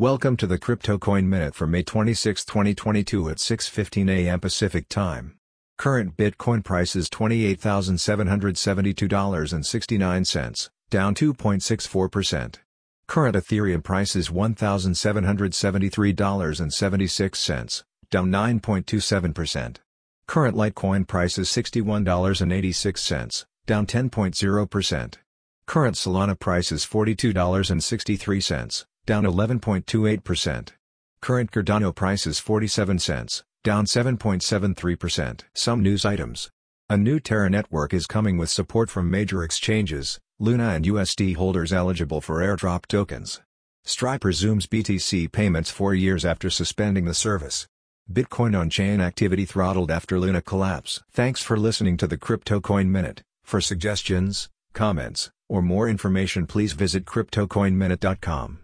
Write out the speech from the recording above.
Welcome to the Crypto Coin Minute for May 26, 2022 at 6:15 a.m. Pacific Time. Current Bitcoin price is $28,772.69, down 2.64%. Current Ethereum price is $1,773.76, down 9.27%. Current Litecoin price is $61.86, down 10.0%. Current Solana price is $42.63, down 11.28%. Current Cardano price is 47 cents, down 7.73%. Some news items. A new Terra network is coming with support from major exchanges, Luna and UST holders eligible for airdrop tokens. Stripe resumes BTC payments four years after suspending the service. Bitcoin on-chain activity throttled after Luna collapse. Thanks for listening to the Crypto Coin Minute. For suggestions, comments, or more information please visit CryptoCoinMinute.com.